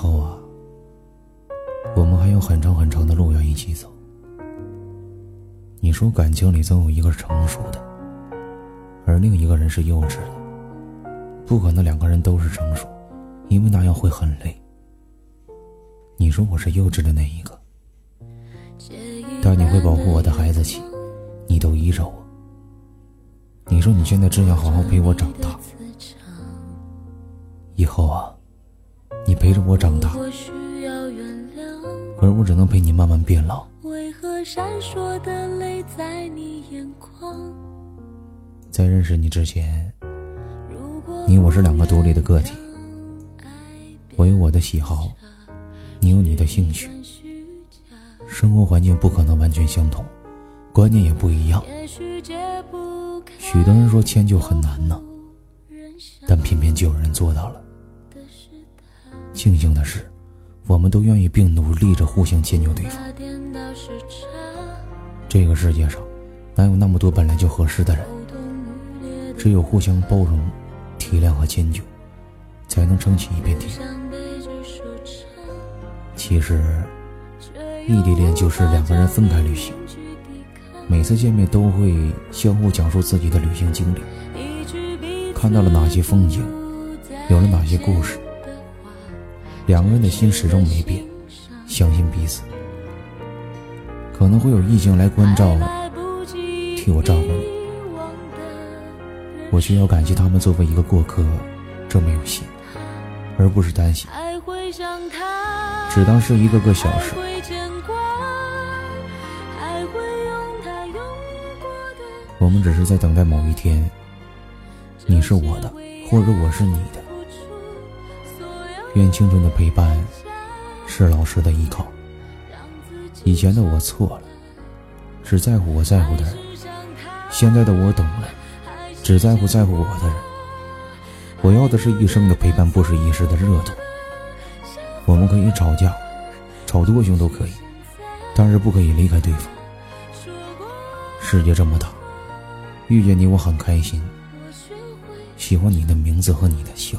后啊，我们还有很长很长的路要一起走。你说感情里总有一个成熟的，而另一个人是幼稚的，不可能两个人都是成熟，因为那样会很累。你说我是幼稚的那一个，但你会保护我的孩子气，你都依着我。你说你现在只想好好陪我长大，以后啊，陪着我长大，而我只能陪你慢慢变老。在认识你之前，你我是两个独立的个体。我有我的喜好，你有你的兴趣，生活环境不可能完全相同，观念也不一样。许多人说迁就很难呢，但偏偏就有人做到了。庆幸的是，我们都愿意并努力着互相迁就对方。这个世界上，哪有那么多本来就合适的人？只有互相包容、体谅和迁就，才能撑起一片天。其实，异地恋就是两个人分开旅行，每次见面都会相互讲述自己的旅行经历，看到了哪些风景，有了哪些故事。两个人的心始终没变，相信彼此。可能会有异性来关照，替我照顾你，我需要感激他们作为一个过客，这么有心，而不是担心，只当是一个个小事。我们只是在等待某一天，你是我的，或者我是你的。愿青春的陪伴，是老师的依靠。以前的我错了，只在乎我在乎的人；现在的我懂了，只在乎在乎我的人。我要的是一生的陪伴，不是一时的热度。我们可以吵架，吵多凶都可以，但是不可以离开对方。世界这么大，遇见你我很开心，喜欢你的名字和你的笑。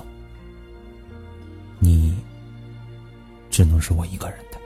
只能是我一个人的。